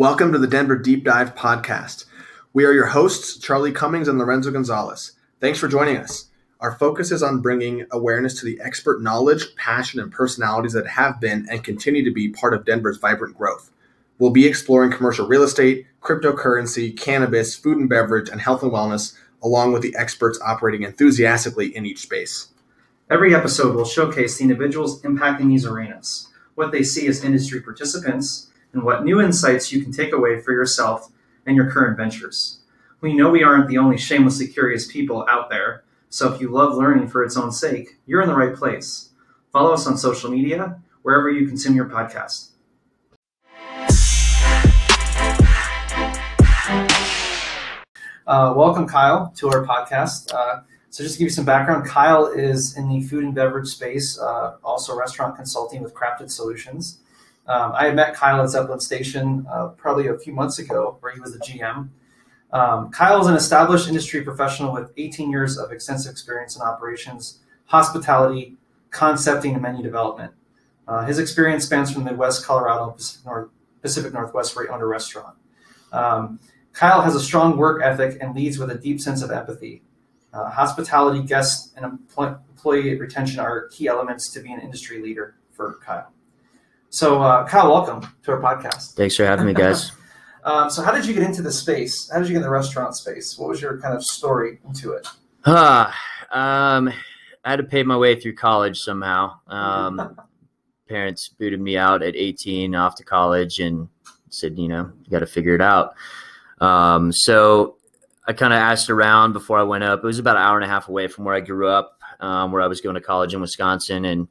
Welcome to the Denver Deep Dive Podcast. We are your hosts, Charlie Cummings and Lorenzo Gonzalez. Thanks for joining us. Our focus is on bringing awareness to the expert knowledge, passion, and personalities that have been and continue to be part of Denver's vibrant growth. We'll be exploring commercial real estate, cryptocurrency, cannabis, food and beverage, and health and wellness, along with the experts operating enthusiastically in each space. Every episode will showcase the individuals impacting these arenas, what they see as industry participants, and what new insights you can take away for yourself and your current ventures. We know we aren't the only shamelessly curious people out there, so if you love learning for its own sake, you're in the right place. Follow us on social media, wherever you consume your podcast. Uh, welcome, Kyle, to our podcast. Uh, so, just to give you some background, Kyle is in the food and beverage space, uh, also restaurant consulting with Crafted Solutions. Um, I met Kyle at Zeppelin Station uh, probably a few months ago, where he was the GM. Um, Kyle is an established industry professional with 18 years of extensive experience in operations, hospitality, concepting, and menu development. Uh, his experience spans from the Midwest, Colorado, Pacific, North, Pacific Northwest, where he owned a restaurant. Um, Kyle has a strong work ethic and leads with a deep sense of empathy. Uh, hospitality, guest, and employee retention are key elements to being an industry leader for Kyle. So, uh, Kyle, welcome to our podcast. Thanks for having me, guys. um, so, how did you get into the space? How did you get in the restaurant space? What was your kind of story into it? Uh, um, I had to pay my way through college somehow. Um, parents booted me out at 18 off to college and said, you know, you got to figure it out. Um, so I kind of asked around before I went up. It was about an hour and a half away from where I grew up, um, where I was going to college in Wisconsin, and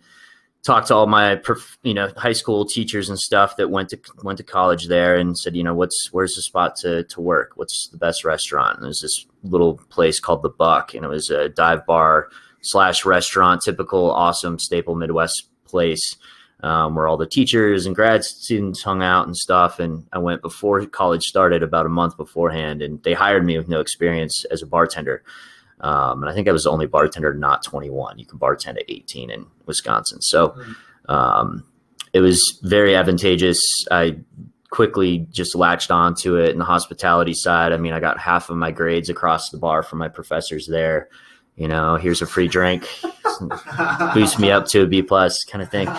talked to all my you know high school teachers and stuff that went to went to college there, and said, you know, what's where's the spot to to work? What's the best restaurant? And there's this little place called the Buck, and it was a dive bar slash restaurant, typical awesome staple Midwest place um, where all the teachers and grad students hung out and stuff. And I went before college started, about a month beforehand, and they hired me with no experience as a bartender. Um, and I think I was the only bartender not 21. You can bartend at 18 in Wisconsin. So um, it was very advantageous. I quickly just latched onto it in the hospitality side. I mean, I got half of my grades across the bar from my professors there you know, here's a free drink, boost me up to a B plus kind of thing.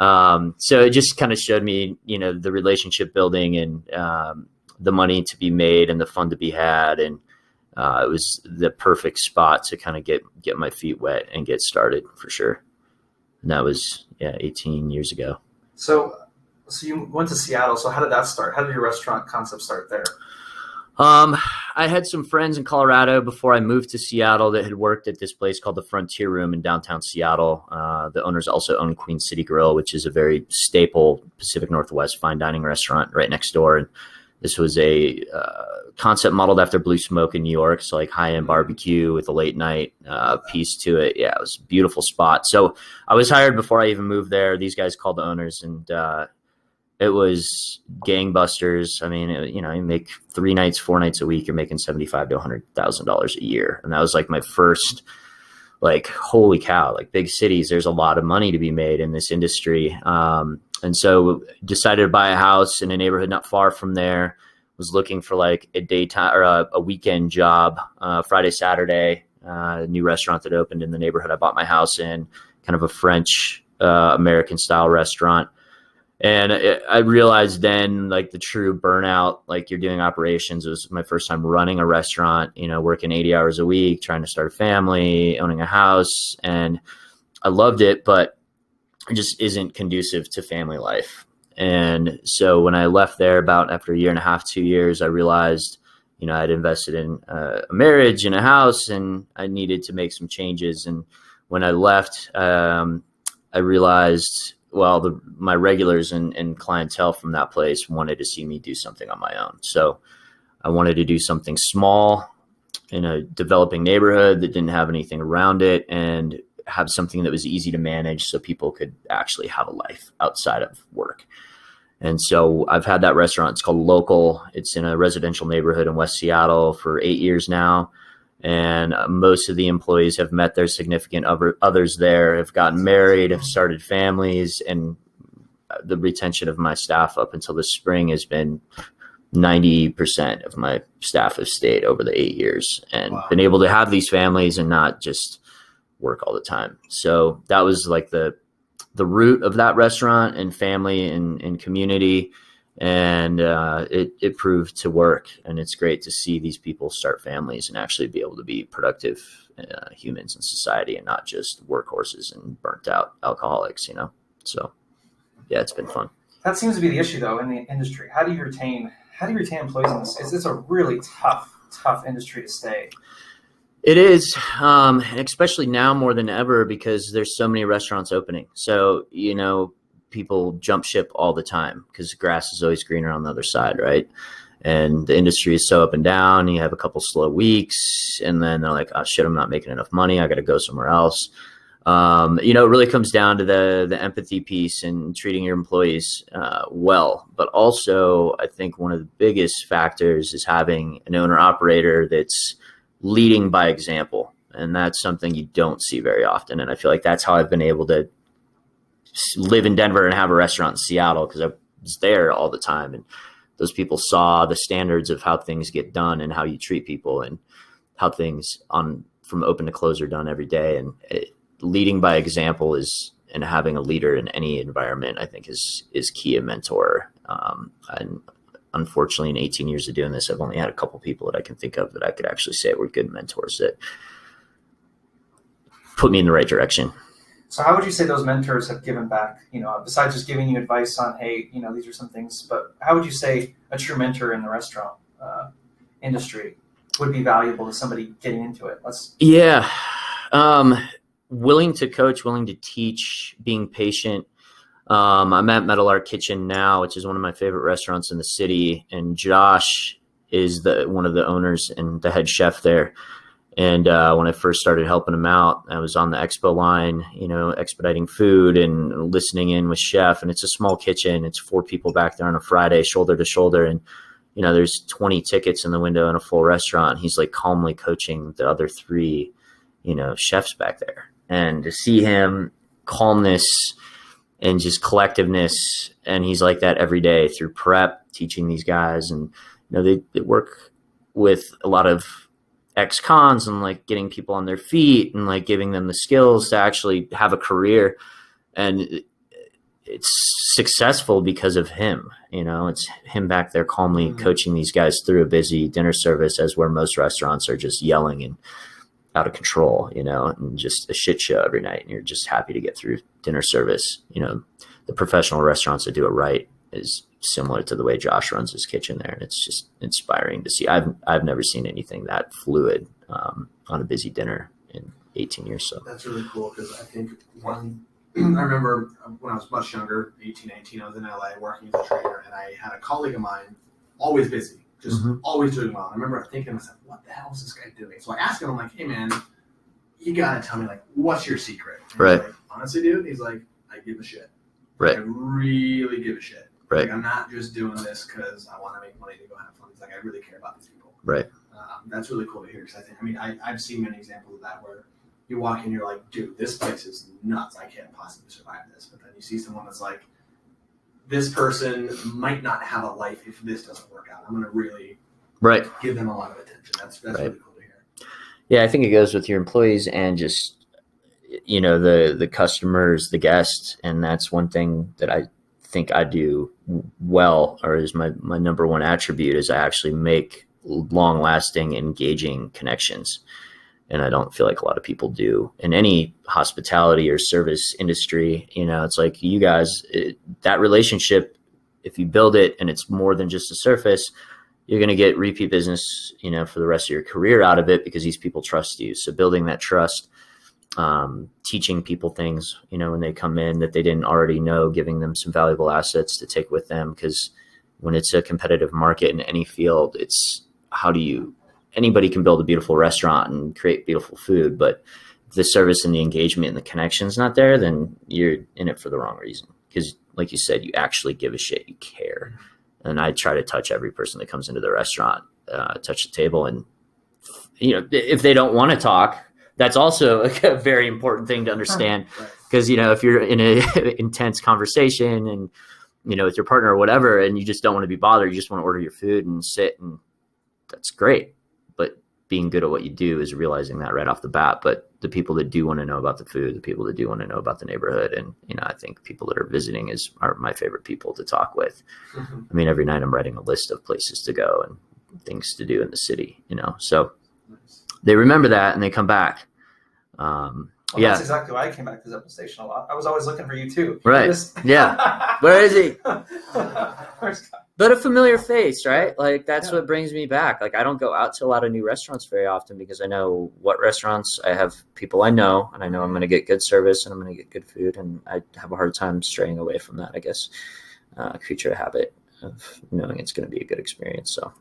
Um, so it just kind of showed me, you know, the relationship building and um, the money to be made and the fun to be had, and uh, it was the perfect spot to kind of get get my feet wet and get started for sure. And that was yeah, 18 years ago. So, so you went to Seattle. So how did that start? How did your restaurant concept start there? Um, I had some friends in Colorado before I moved to Seattle that had worked at this place called the Frontier Room in downtown Seattle. Uh, the owners also own Queen City Grill, which is a very staple Pacific Northwest fine dining restaurant right next door. And this was a uh, concept modeled after Blue Smoke in New York, so like high end barbecue with a late night uh, piece to it. Yeah, it was a beautiful spot. So I was hired before I even moved there. These guys called the owners, and uh, it was gangbusters. I mean, it, you know, you make three nights, four nights a week, you're making seventy-five to hundred thousand dollars a year, and that was like my first. Like holy cow! Like big cities, there's a lot of money to be made in this industry. Um, and so decided to buy a house in a neighborhood not far from there. Was looking for like a daytime or a, a weekend job, uh, Friday, Saturday. Uh, a new restaurant that opened in the neighborhood I bought my house in, kind of a French uh, American style restaurant and it, I realized then like the true burnout, like you're doing operations. It was my first time running a restaurant, you know, working 80 hours a week, trying to start a family, owning a house. And I loved it, but just isn't conducive to family life. And so when I left there about after a year and a half, two years, I realized, you know, I'd invested in a marriage and a house and I needed to make some changes. And when I left, um, I realized well, the, my regulars and, and clientele from that place wanted to see me do something on my own. So I wanted to do something small in a developing neighborhood that didn't have anything around it and have something that was easy to manage so people could actually have a life outside of work. And so I've had that restaurant. It's called Local. It's in a residential neighborhood in West Seattle for eight years now and uh, most of the employees have met their significant other, others there, have gotten married, have started families, and uh, the retention of my staff up until the spring has been 90% of my staff have stayed over the eight years and Wow. been able to have these families and not just work all the time. So that was like the the root of that restaurant and family and, and community. And uh, it, it proved to work. And it's great to see these people start families and actually be able to be productive uh, humans in society and not just workhorses and burnt out alcoholics, you know? So, yeah, it's been fun. That seems to be the issue, though, in the industry. How do you retain how do you retain employees in this? It's, it's a really tough, tough industry to stay. It is, um, especially now more than ever because there's so many restaurants opening. So you know, people jump ship all the time because grass is always greener on the other side, right? And the industry is so up and down. You have a couple slow weeks, and then they're like, "Oh shit, I'm not making enough money. I got to go somewhere else." Um, you know, it really comes down to the the empathy piece and treating your employees uh, well. But also, I think one of the biggest factors is having an owner operator that's leading by example and that's something you don't see very often and i feel like that's how i've been able to live in denver and have a restaurant in seattle because i was there all the time and those people saw the standards of how things get done and how you treat people and how things on from open to close are done every day and it, leading by example is and having a leader in any environment i think is is key a mentor um, and unfortunately in 18 years of doing this i've only had a couple people that i can think of that i could actually say were good mentors that put me in the right direction So, how would you say those mentors have given back? You know, besides just giving you advice on, hey, you know, these are some things, but how would you say a true mentor in the restaurant uh, industry would be valuable to somebody getting into it? Let's. yeah um, willing to coach willing to teach being patient um, i'm at metal art kitchen now which is one of my favorite restaurants in the city and josh is the one of the owners and the head chef there. And uh, when i first started helping him out i was on the expo line you know expediting food and listening in with chef and it's a small kitchen. It's four people back there on a friday shoulder to shoulder and you know there's 20 tickets in the window in a full restaurant. He's like calmly coaching the other three you know chefs back there. And to see him calmness and just collectiveness. And he's like that every day through prep teaching these guys. And you know they, they work with a lot of ex-cons and like getting people on their feet and like giving them the skills to actually have a career. And it's successful because of him you know it's him back there calmly Mhm. coaching these guys through a busy dinner service as where most restaurants are just yelling and out of control you know and just a shit show every night. And you're just happy to get through dinner service you know the professional restaurants that do it right is similar to the way Josh runs his kitchen there, and it's just inspiring to see. I've I've never seen anything that fluid um, on a busy dinner in 18 years. So That's really cool because I think one, I remember when I was much younger, 18, 19, I was in LA working as a trainer, and I had a colleague of mine, always busy, just Mhm. always doing well. And I remember thinking to myself, what the hell is this guy doing? So I asked him, I'm like, hey man, you gotta tell me like, what's your secret? And Right. like, Honestly, dude, he's like, I give a shit. Right. I really give a shit. Right. Like, I'm not just doing this because I want to make money to go have fun. It's like I really care about these people. Right. Um, that's really cool to hear because I think I mean I, I've seen many examples of that where you walk in, you're like, dude, this place is nuts. I can't possibly survive this. But then you see someone that's like, this person might not have a life if this doesn't work out. I'm gonna really right, give them a lot of attention. That's that's Right. really cool to hear. yeah, I think it goes with your employees and just you know the the customers, the guests, and that's one thing that I think I do well, or is my my number one attribute is I actually make long lasting, engaging connections. And I don't feel like a lot of people do in any hospitality or service industry. You know, it's like you guys, it, that relationship, if you build it and it's more than just a surface, you're going to get repeat business, you know, for the rest of your career out of it because these people trust you. So building that trust, um, teaching people things, you know, when they come in that they didn't already know, giving them some valuable assets to take with them. Because when it's a competitive market in any field, it's how do you anybody can build a beautiful restaurant and create beautiful food, but the service and the engagement and the connection's not there, then you're in it for the wrong reason. Because, like you said, you actually give a shit, you care. And I try to touch every person that comes into the restaurant, uh, touch the table, and you know, if they don't want to talk, that's also a very important thing to understand because you know if you're in an intense conversation and you know, with your partner or whatever, and you just don't want to be bothered. You just want to order your food and sit, and that's great. But being good at what you do is realizing that right off the bat. But the people that do want to know about the food, the people that do want to know about the neighborhood, and you know, I think people that are visiting is are my favorite people to talk with. Mm-hmm. I mean, every night I'm writing a list of places to go and things to do in the city. You know, so they remember that and they come back. Um, Well, yeah, That's exactly why I came back to Zeppelin Station a lot. I was always looking for you too. Right. Just- Yeah. Where is he? But a familiar face, right? Like that's Yeah. what brings me back. Like I don't go out to a lot of new restaurants very often because I know what restaurants I have people I know, and I know I'm going to get good service and I'm going to get good food, and I have a hard time straying away from that. I guess uh, creature of habit of knowing it's going to be a good experience. So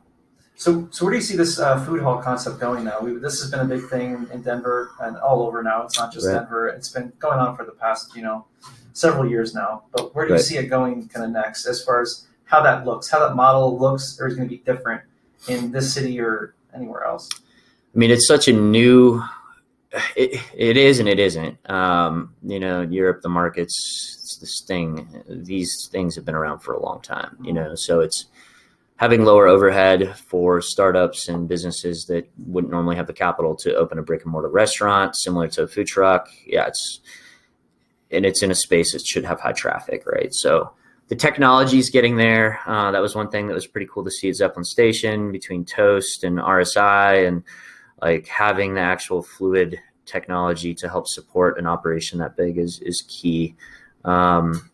So, so where do you see this uh, food hall concept going now? We, this has been a big thing in Denver and all over now. It's not just Right. Denver. It's been going on for the past, you know, several years now. But where do you see it going kind of next as far as how that looks, how that model looks, or is going to be different in this city or anywhere else? I mean, it's such a new. It, it is and it isn't. Um, you know, Europe, the markets, it's this thing. These things have been around for a long time. You know, so it's having lower overhead for startups and businesses that wouldn't normally have the capital to open a brick and mortar restaurant, similar to a food truck. Yeah, it's and it's in a space that should have high traffic, right? So the technology is getting there. Uh, that was one thing that was pretty cool to see at Zeppelin Station between Toast and RSI and like having the actual fluid technology to help support an operation that big is is key. Um,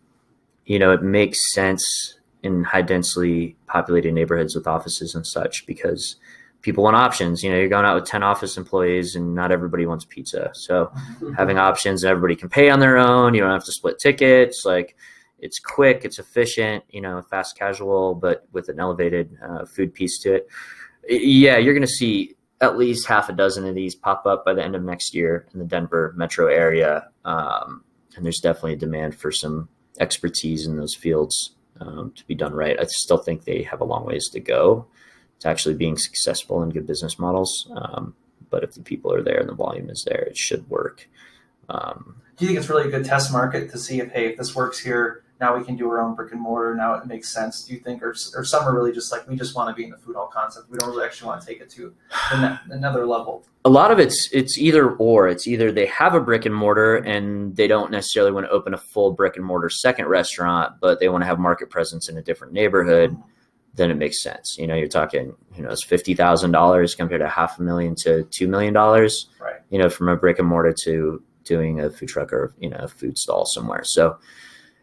you know, it makes sense in high densely populated neighborhoods with offices and such because people want options. You know, you're going out with 10 office employees and not everybody wants pizza. So having options and everybody can pay on their own, you don't have to split tickets. Like it's quick, it's efficient, you know, fast casual, but with an elevated uh, food piece to it. Yeah, you're going to see at least half a dozen of these pop up by the end of next year in the Denver metro area. Um, and there's definitely a demand for some expertise in those fields um, to be done right. I still think they have a long ways to go to actually being successful and good business models. Um, but if the people are there and the volume is there, it should work. Um, Do you think it's really a good test market to see if, hey, if this works here, now we can do our own brick and mortar. Now it makes sense. Do you think, or, or some are really just like, we just want to be in the food hall concept. We don't really actually want to take it to another level. a lot of it's it's either or it's either they have a brick and mortar and they don't necessarily want to open a full brick and mortar second restaurant but they want to have market presence in a different neighborhood then it makes sense you know you're talking you know it's $50000 compared to half a million to $2 million Right. you know from a brick and mortar to doing a food truck or you know a food stall somewhere so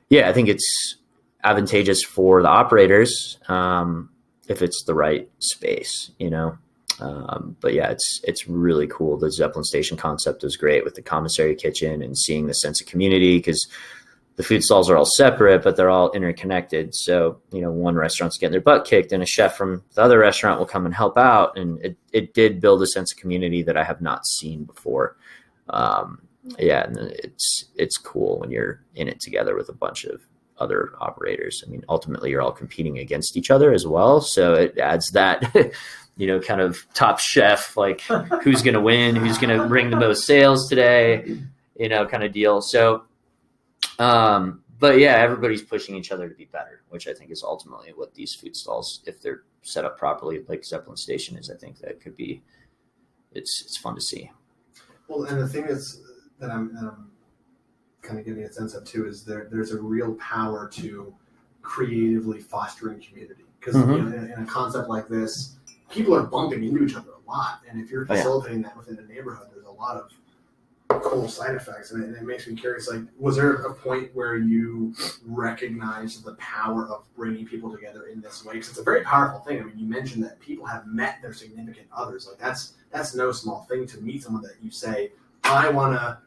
yeah i think it's advantageous for the operators um, if it's the right space you know um, but yeah, it's it's really cool. The Zeppelin Station concept was great with the commissary kitchen and seeing the sense of community because the food stalls are all separate, but they're all interconnected. So you know, one restaurant's getting their butt kicked, and a chef from the other restaurant will come and help out, and it it did build a sense of community that I have not seen before. Um, yeah, and it's it's cool when you're in it together with a bunch of other operators. I mean, ultimately, you're all competing against each other as well, so it adds that. you know, kind of top chef, like who's going to win, who's going to bring the most sales today, you know, kind of deal. So, um, but yeah, everybody's pushing each other to be better, which I think is ultimately what these food stalls, if they're set up properly, like Zeppelin Station is, I think that could be, it's it's fun to see. Well, and the thing is that I'm, that I'm kind of getting a sense of too is there there's a real power to creatively fostering community because Mhm. you know, in, in a concept like this, people are bumping into each other a lot, and if you're Oh, yeah. facilitating that within a neighborhood, there's a lot of cool side effects, and it, and it makes me curious. Like, was there a point where you recognized the power of bringing people together in this way? Because it's a very powerful thing. I mean, you mentioned that people have met their significant others. Like, that's that's no small thing to meet someone that you say, I want to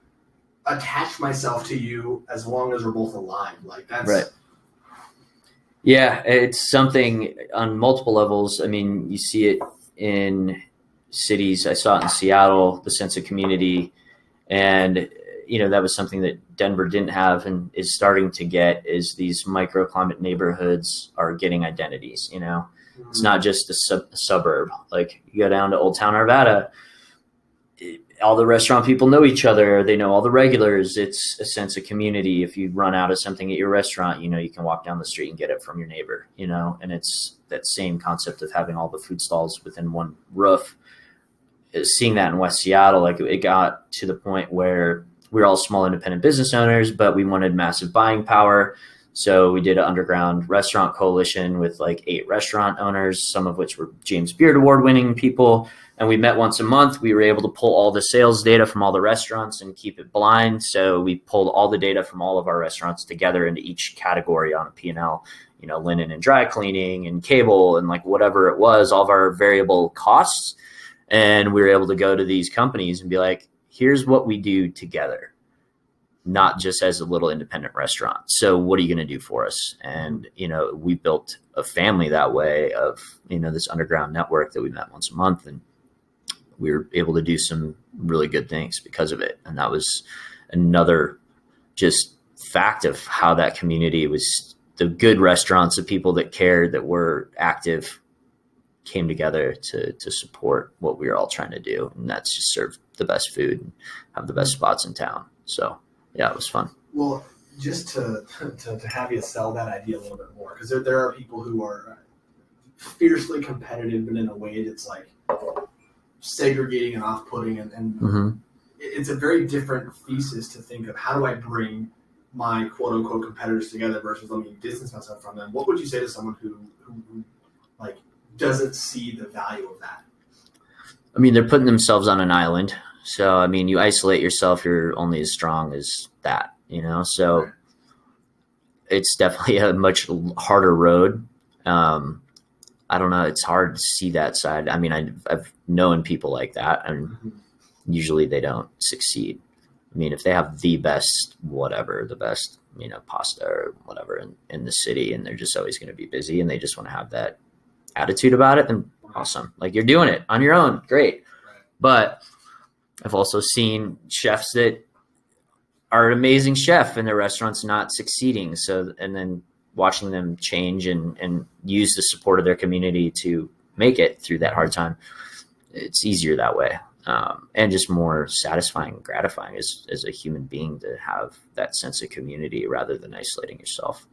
attach myself to you as long as we're both alive. Like that's Right. Yeah, it's something on multiple levels. I mean, you see it in cities. I saw it in Seattle, the sense of community, and you know that was something that Denver didn't have and is starting to get. Is these microclimate neighborhoods are getting identities. You know, it's mm-hmm. not just a, sub- suburb. Like you go down to Old Town Arvada, all the restaurant people know each other. They know all the regulars. It's a sense of community. If you run out of something at your restaurant, you know, you can walk down the street and get it from your neighbor, you know, and it's that same concept of having all the food stalls within one roof. Uh, seeing that in West Seattle, like it got to the point where we we're all small independent business owners, but we wanted massive buying power. So we did an underground restaurant coalition with like eight restaurant owners, some of which were James Beard Award winning people and we met once a month. We were able to pull all the sales data from all the restaurants and keep it blind. So we pulled all the data from all of our restaurants together into each category on a P&L, you know, linen and dry cleaning and cable and like whatever it was, all of our variable costs. And we were able to go to these companies and be like, here's what we do together, not just as a little independent restaurant. So what are you going to do for us? And, you know, we built a family that way of, you know, this underground network that we met once a month. And we were able to do some really good things because of it. And that was another just fact of how that community was the good restaurants, the people that cared, that were active, came together to to support what we were all trying to do, and that's just serve the best food and have the best mm-hmm. spots in town. So yeah, it was fun. Well, just to to, to have you sell that idea a little bit more, because there there are people who are fiercely competitive, but in a way that's like segregating and off-putting and, and mm-hmm. it's a very different thesis to think of how do i bring my quote unquote competitors together versus let me distance myself from them what would you say to someone who, who, who like doesn't see the value of that i mean they're putting themselves on an island so i mean you isolate yourself you're only as strong as that you know so right. it's definitely a much harder road um, I don't know. It's hard to see that side. I mean, I, have known people like that, and mm-hmm. usually they don't succeed. I mean, if they have the best whatever, the best you know pasta or whatever in, in the city, and they're just always going to be busy, and they just want to have that attitude about it, then awesome. Like you're doing it on your own, great. But I've also seen chefs that are an amazing chef and their restaurant's not succeeding. So and then watching them change and, and use the support of their community to make it through that hard time, it's easier that way. Um, and just more satisfying and gratifying as, as a human being to have that sense of community rather than isolating yourself.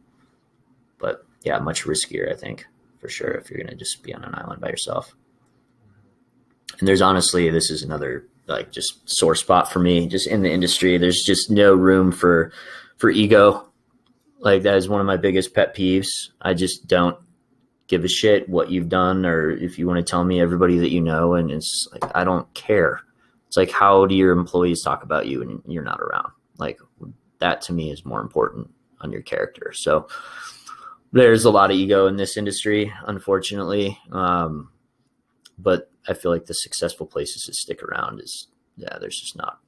But yeah, much riskier, I think, for sure, if you're going to just be on an island by yourself. And there's honestly, this is another like just sore spot for me, just in the industry. There's just no room for for ego like that is one of my biggest pet peeves. I just don't give a shit what you've done or if you want to tell me everybody that you know and it's like I don't care. It's like how do your employees talk about you and you're not around? Like that to me is more important on your character. So there's a lot of ego in this industry, unfortunately. Um, but I feel like the successful places that stick around is yeah, there's just not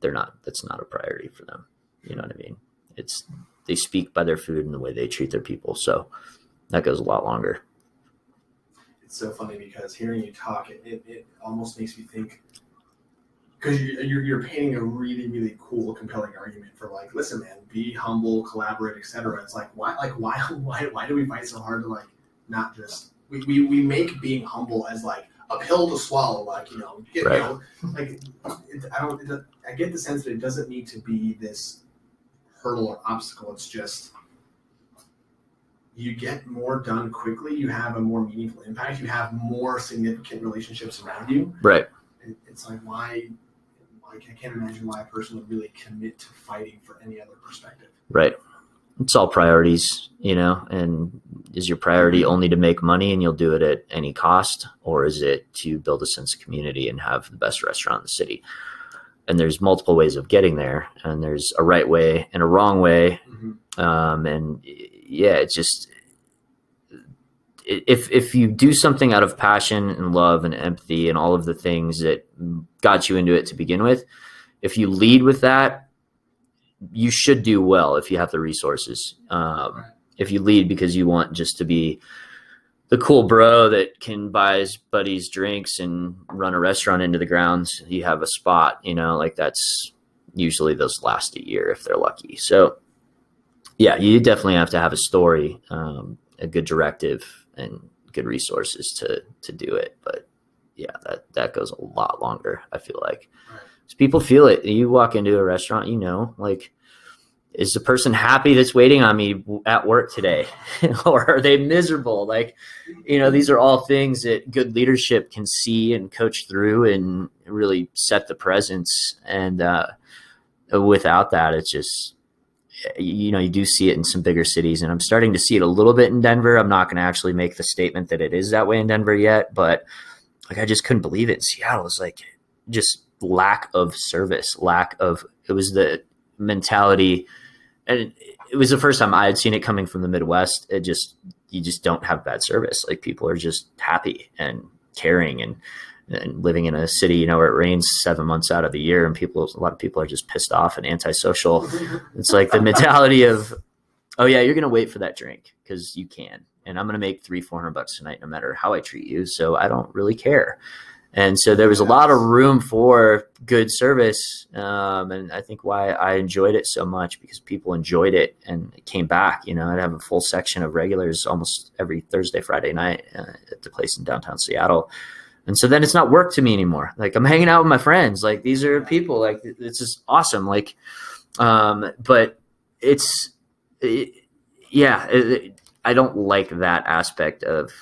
they're not that's not a priority for them. You know what I mean? It's they speak by their food and the way they treat their people. So that goes a lot longer. It's so funny because hearing you talk, it, it, it almost makes me think because you're, you're, you're, painting a really really cool compelling argument for like listen man be humble collaborate etc it's like why like why why why do we fight so hard to like not just we, we, we make being humble as like a pill to swallow like you know, get, right. you know like it, i don't it, i get the sense that it doesn't need to be this hurdle or obstacle. It's just you get more done quickly. You have a more meaningful impact. You have more significant relationships around you. Right. It's like why, like I can't imagine why a person would really commit to fighting for any other perspective. Right. It's all priorities, you know, and is your priority only to make money and you'll do it at any cost, or is it to build a sense of community and have the best restaurant in the city? and there's multiple ways of getting there and there's a right way and a wrong way mm-hmm. um, and yeah it's just if if you do something out of passion and love and empathy and all of the things that got you into it to begin with if you lead with that you should do well if you have the resources um, if you lead because you want just to be the cool bro that can buy his buddies drinks and run a restaurant into the grounds. You have a spot, you know, like that's usually those last a year if they're lucky. So, yeah, you definitely have to have a story, um, a good directive, and good resources to to do it. But yeah, that that goes a lot longer. I feel like. People feel it. You walk into a restaurant, you know, like is the person happy that's waiting on me at work today? Or are they miserable? Like you know these are all things that good leadership can see and coach through and really set the presence. And uh, without that it's just you know you do see it in some bigger cities. And i'm starting to see it a little bit in denver. I'm not going to actually make the statement that it is that way in denver yet but like i just couldn't believe it in seattle. It's like just lack of service lack of it was the mentality and it was the first time I had seen it coming from the Midwest. It just you just don't have bad service. Like people are just happy and caring and and living in a city, you know, where it rains seven months out of the year and people a lot of people are just pissed off and antisocial. it's like the mentality of, oh yeah, you're gonna wait for that drink because you can. And I'm gonna make three, four hundred bucks tonight no matter how I treat you. So I don't really care. And so there was a lot of room for good service. Um, and I think why I enjoyed it so much because people enjoyed it and it came back. You know, I'd have a full section of regulars almost every Thursday, Friday night uh, at the place in downtown Seattle. And so then it's not work to me anymore. Like I'm hanging out with my friends. Like these are people. Like this is awesome. Like, um, but it's, it, yeah, it, I don't like that aspect of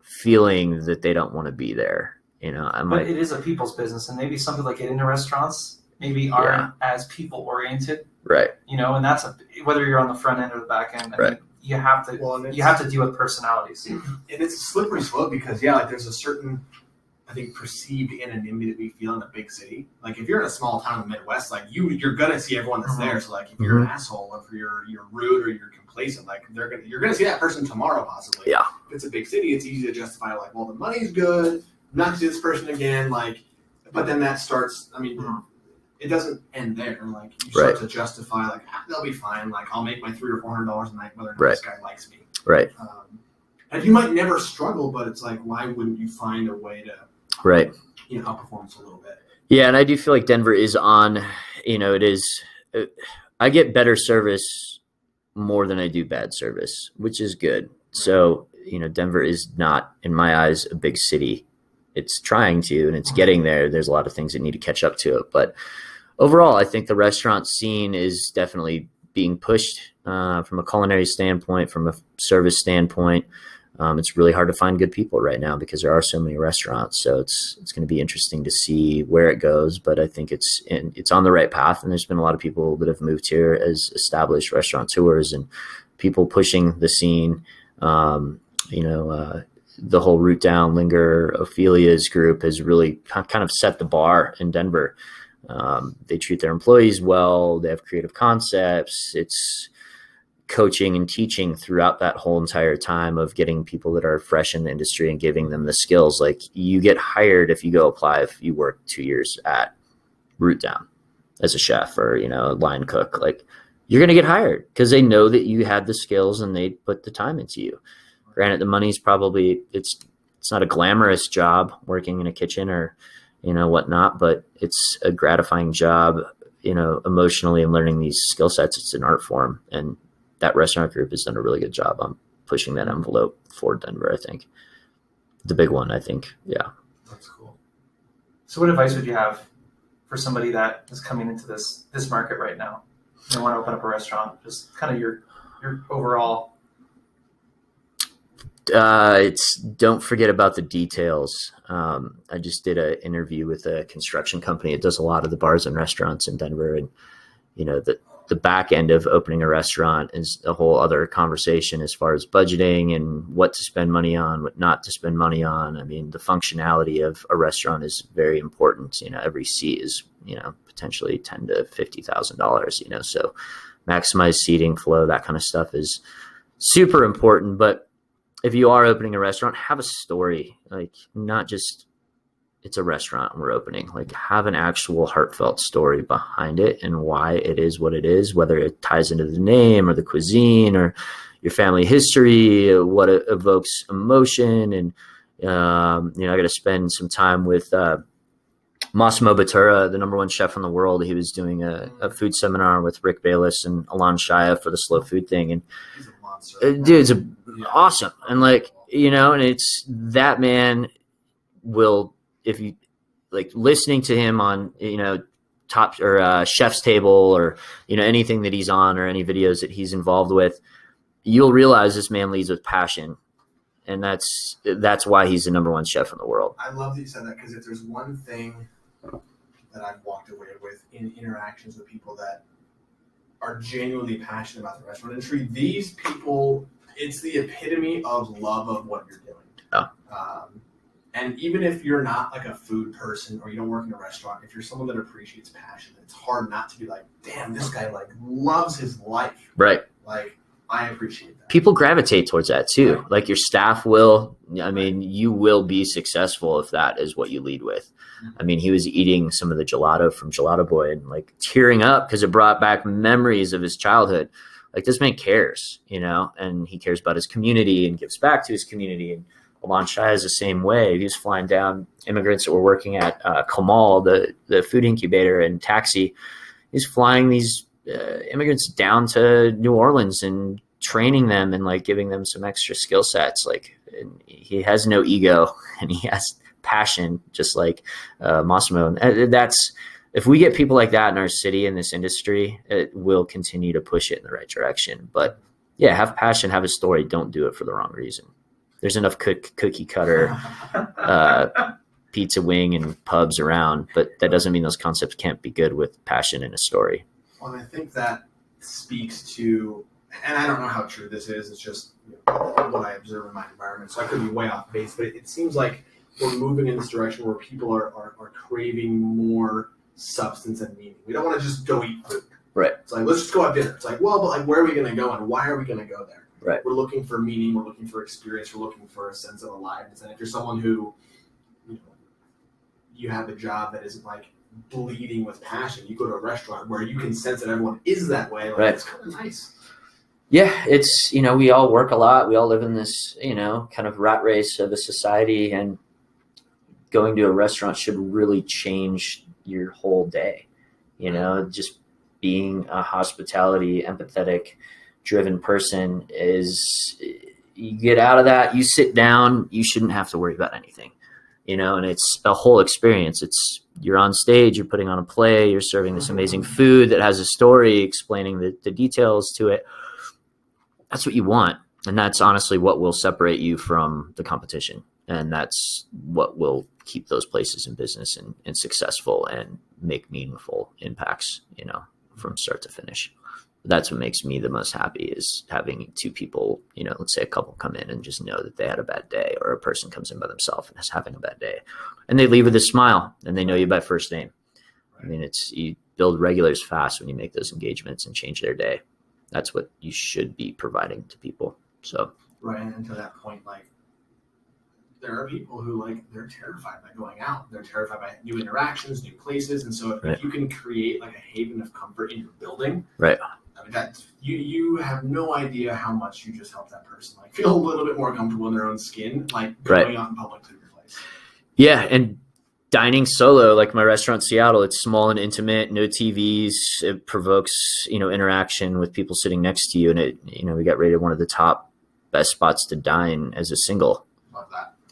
feeling that they don't want to be there you know, I might. But it is a people's business, and maybe some people that get into restaurants maybe aren't yeah. as people oriented. Right. You know, and that's a, whether you're on the front end or the back end. I right. Mean, you have to well, you have to deal with personalities. And it's a slippery slope because yeah, like there's a certain I think perceived anonymity that we feel in a big city. Like if you're in a small town in the Midwest, like you you're gonna see everyone that's mm-hmm. there. So like if you're mm-hmm. an asshole, if you're you're rude or you're complacent, like they're gonna you're gonna see that person tomorrow possibly. Yeah. If it's a big city, it's easy to justify like, well the money's good, not to see this person again. Like, but then that starts. I mean, mm-hmm. it doesn't end there. Like you start right. to justify, like ah, they'll be fine. Like I'll make my three or four hundred dollars a night, whether or not right. this guy likes me. Right. Um, and you might never struggle, but it's like, why wouldn't you find a way to, right, you know, outperform a little bit? Yeah, and I do feel like Denver is on. You know, it is. Uh, I get better service more than I do bad service, which is good. So you know, Denver is not, in my eyes, a big city it's trying to and it's getting there. There's a lot of things that need to catch up to it, but overall, I think the restaurant scene is definitely being pushed uh, from a culinary standpoint, from a service standpoint. Um, it's really hard to find good people right now because there are so many restaurants. So it's it's going to be interesting to see where it goes. But I think it's in, it's on the right path, and there's been a lot of people that have moved here as established restaurateurs and people pushing the scene. Um, you know, uh, the whole root down linger ophelia's group has really kind of set the bar in denver. Um, they treat their employees well they have creative concepts it's coaching and teaching throughout that whole entire time of getting people that are fresh in the industry and giving them the skills. Like you get hired if you go apply if you work two years at root down as a chef or you know line cook. Like you're going to get hired because they know that you had the skills and they put the time into you Granted, the money's probably it's it's not a glamorous job working in a kitchen or you know whatnot, but it's a gratifying job. You know, emotionally and learning these skill sets. It's an art form, and that restaurant group has done a really good job on pushing that envelope for Denver. I think the big one. I think, yeah. That's cool. So, what advice would you have for somebody that is coming into this this market right now? They want to open up a restaurant. Just kind of your your overall uh, it's don't forget about the details. Um, I just did an interview with a construction company. It does a lot of the bars and restaurants in Denver, and you know the the back end of opening a restaurant is a whole other conversation as far as budgeting and what to spend money on, what not to spend money on. I mean, the functionality of a restaurant is very important. You know, every seat is you know potentially ten to fifty thousand dollars. You know, so maximize seating flow, that kind of stuff is super important, but if you are opening a restaurant, have a story, like not just it's a restaurant we're opening, like have an actual heartfelt story behind it and why it is what it is, whether it ties into the name or the cuisine or your family history, what it evokes emotion. And, um, you know, I got to spend some time with, uh, Massimo Bottura, the number one chef in the world, he was doing a, a food seminar with Rick Bayless and Alon Shaya for the slow food thing. And dude, it's a, awesome. And like, you know, and it's that man will, if you like listening to him on you know top or uh, chef's table or you know anything that he's on or any videos that he's involved with you'll realize this man leads with passion and that's that's why he's the number one chef in the world I love that you said that because if there's one thing that I've walked away with in interactions with people that are genuinely passionate about the restaurant industry, these people, it's the epitome of love of what you're doing. Yeah. Um, and even if you're not like a food person or you don't work in a restaurant, if you're someone that appreciates passion, it's hard not to be like, damn, this guy like loves his life. right Like, I appreciate that. people gravitate towards that too like your staff will i mean you will be successful if that is what you lead with i mean he was eating some of the gelato from gelato boy and like tearing up because it brought back memories of his childhood like this man cares you know and he cares about his community and gives back to his community and Alon Shaya is the same way. He was flying down immigrants that were working at uh, Comal, the, the food incubator and taxi. He's flying these uh, immigrants down to New Orleans and training them and like giving them some extra skill sets. Like he has no ego and he has passion, just like uh, Massimo. And uh, that's if we get people like that in our city in this industry, it will continue to push it in the right direction. But yeah, have passion, have a story. Don't do it for the wrong reason. There's enough cook, cookie cutter uh, pizza wing and pubs around, but that doesn't mean those concepts can't be good with passion and a story. Well, and I think that speaks to, and I don't know how true this is. It's just you know, what I observe in my environment. So I could be way off base, but it, it seems like we're moving in this direction where people are, are, are craving more substance and meaning. We don't want to just go eat food. Right. It's like let's just go have dinner. It's like, well, but like, where are we going to go and why are we going to go there? Right. We're looking for meaning. We're looking for experience. We're looking for a sense of aliveness. And if you're someone who, you know, you have a job that isn't like bleeding with passion. You go to a restaurant where you can sense that everyone is that way. Like, Right. It's kind of nice. Yeah, it's you know we all work a lot. We all live in this you know kind of rat race of a society, and going to a restaurant should really change your whole day. You know, just being a hospitality, empathetic, driven person is you get out of that. You sit down. You shouldn't have to worry about anything. You know, and it's a whole experience. It's you're on stage, you're putting on a play, you're serving this amazing mm-hmm. food that has a story, explaining the, the details to it that's what you want and that's honestly what will separate you from the competition and that's what will keep those places in business and, and successful and make meaningful impacts you know from start to finish that's what makes me the most happy is having two people you know let's say a couple come in and just know that they had a bad day or a person comes in by themselves and is having a bad day and they leave with a smile and they know you by first name i mean it's you build regulars fast when you make those engagements and change their day that's what you should be providing to people. So Right. And to that point, like, there are people who, like, they're terrified by going out. They're terrified by new interactions, new places. And so if, Right. you can create, like, a haven of comfort in your building, Right. I mean, that you, you have no idea how much you just help that person, like, feel a little bit more comfortable in their own skin, like, Right. going out in public to your place. yeah, and dining solo, like my restaurant Seattle, it's small and intimate, no TVs. It provokes, you know, interaction with people sitting next to you. And it, you know, we got rated one of the top best spots to dine as a single.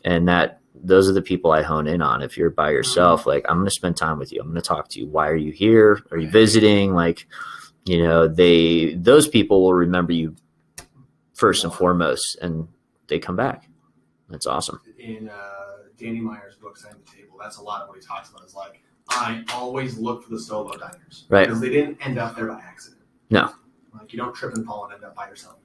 And that those are the people I hone in on. If you're by yourself, like I'm gonna spend time with you. I'm gonna talk to you. Why are you here? Are you visiting? Like, you know, they those people will remember you first and foremost and they come back. That's awesome. in uh, Danny Meyer's book, Setting the Table, that's a lot of what he talks about. Is like, I always look for the solo diners. Right. Because they didn't end up there by accident. No. Like, you don't trip and fall and end up by yourself.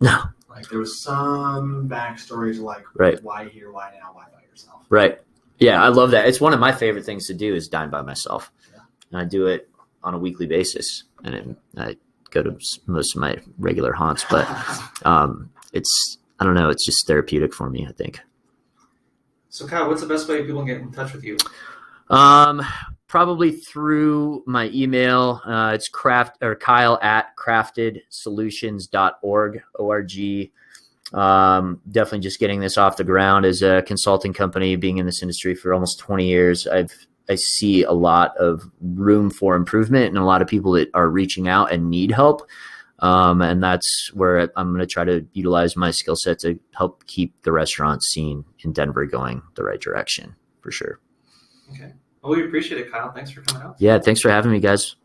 No. Like, there was some backstory to, like, Right. why here, why now, why by yourself. Right. Yeah, I love that. It's one of my favorite things to do is dine by myself. Yeah. And I do it on a weekly basis. And it, I go to most of my regular haunts, but um, it's, I don't know, it's just therapeutic for me, I think. So, Kyle, what's the best way people can get in touch with you? Um, probably through my email. Uh, it's craft or Kyle at craftedsolutions.org, O-R-G. Um, definitely just getting this off the ground as a consulting company, being in this industry for almost 20 years. I've, I see a lot of room for improvement and a lot of people that are reaching out and need help. Um, and that's where I'm going to try to utilize my skill set to help keep the restaurant scene in Denver going the right direction for sure. Well, we appreciate it, Kyle. Thanks for coming out. Yeah, thanks for having me, guys.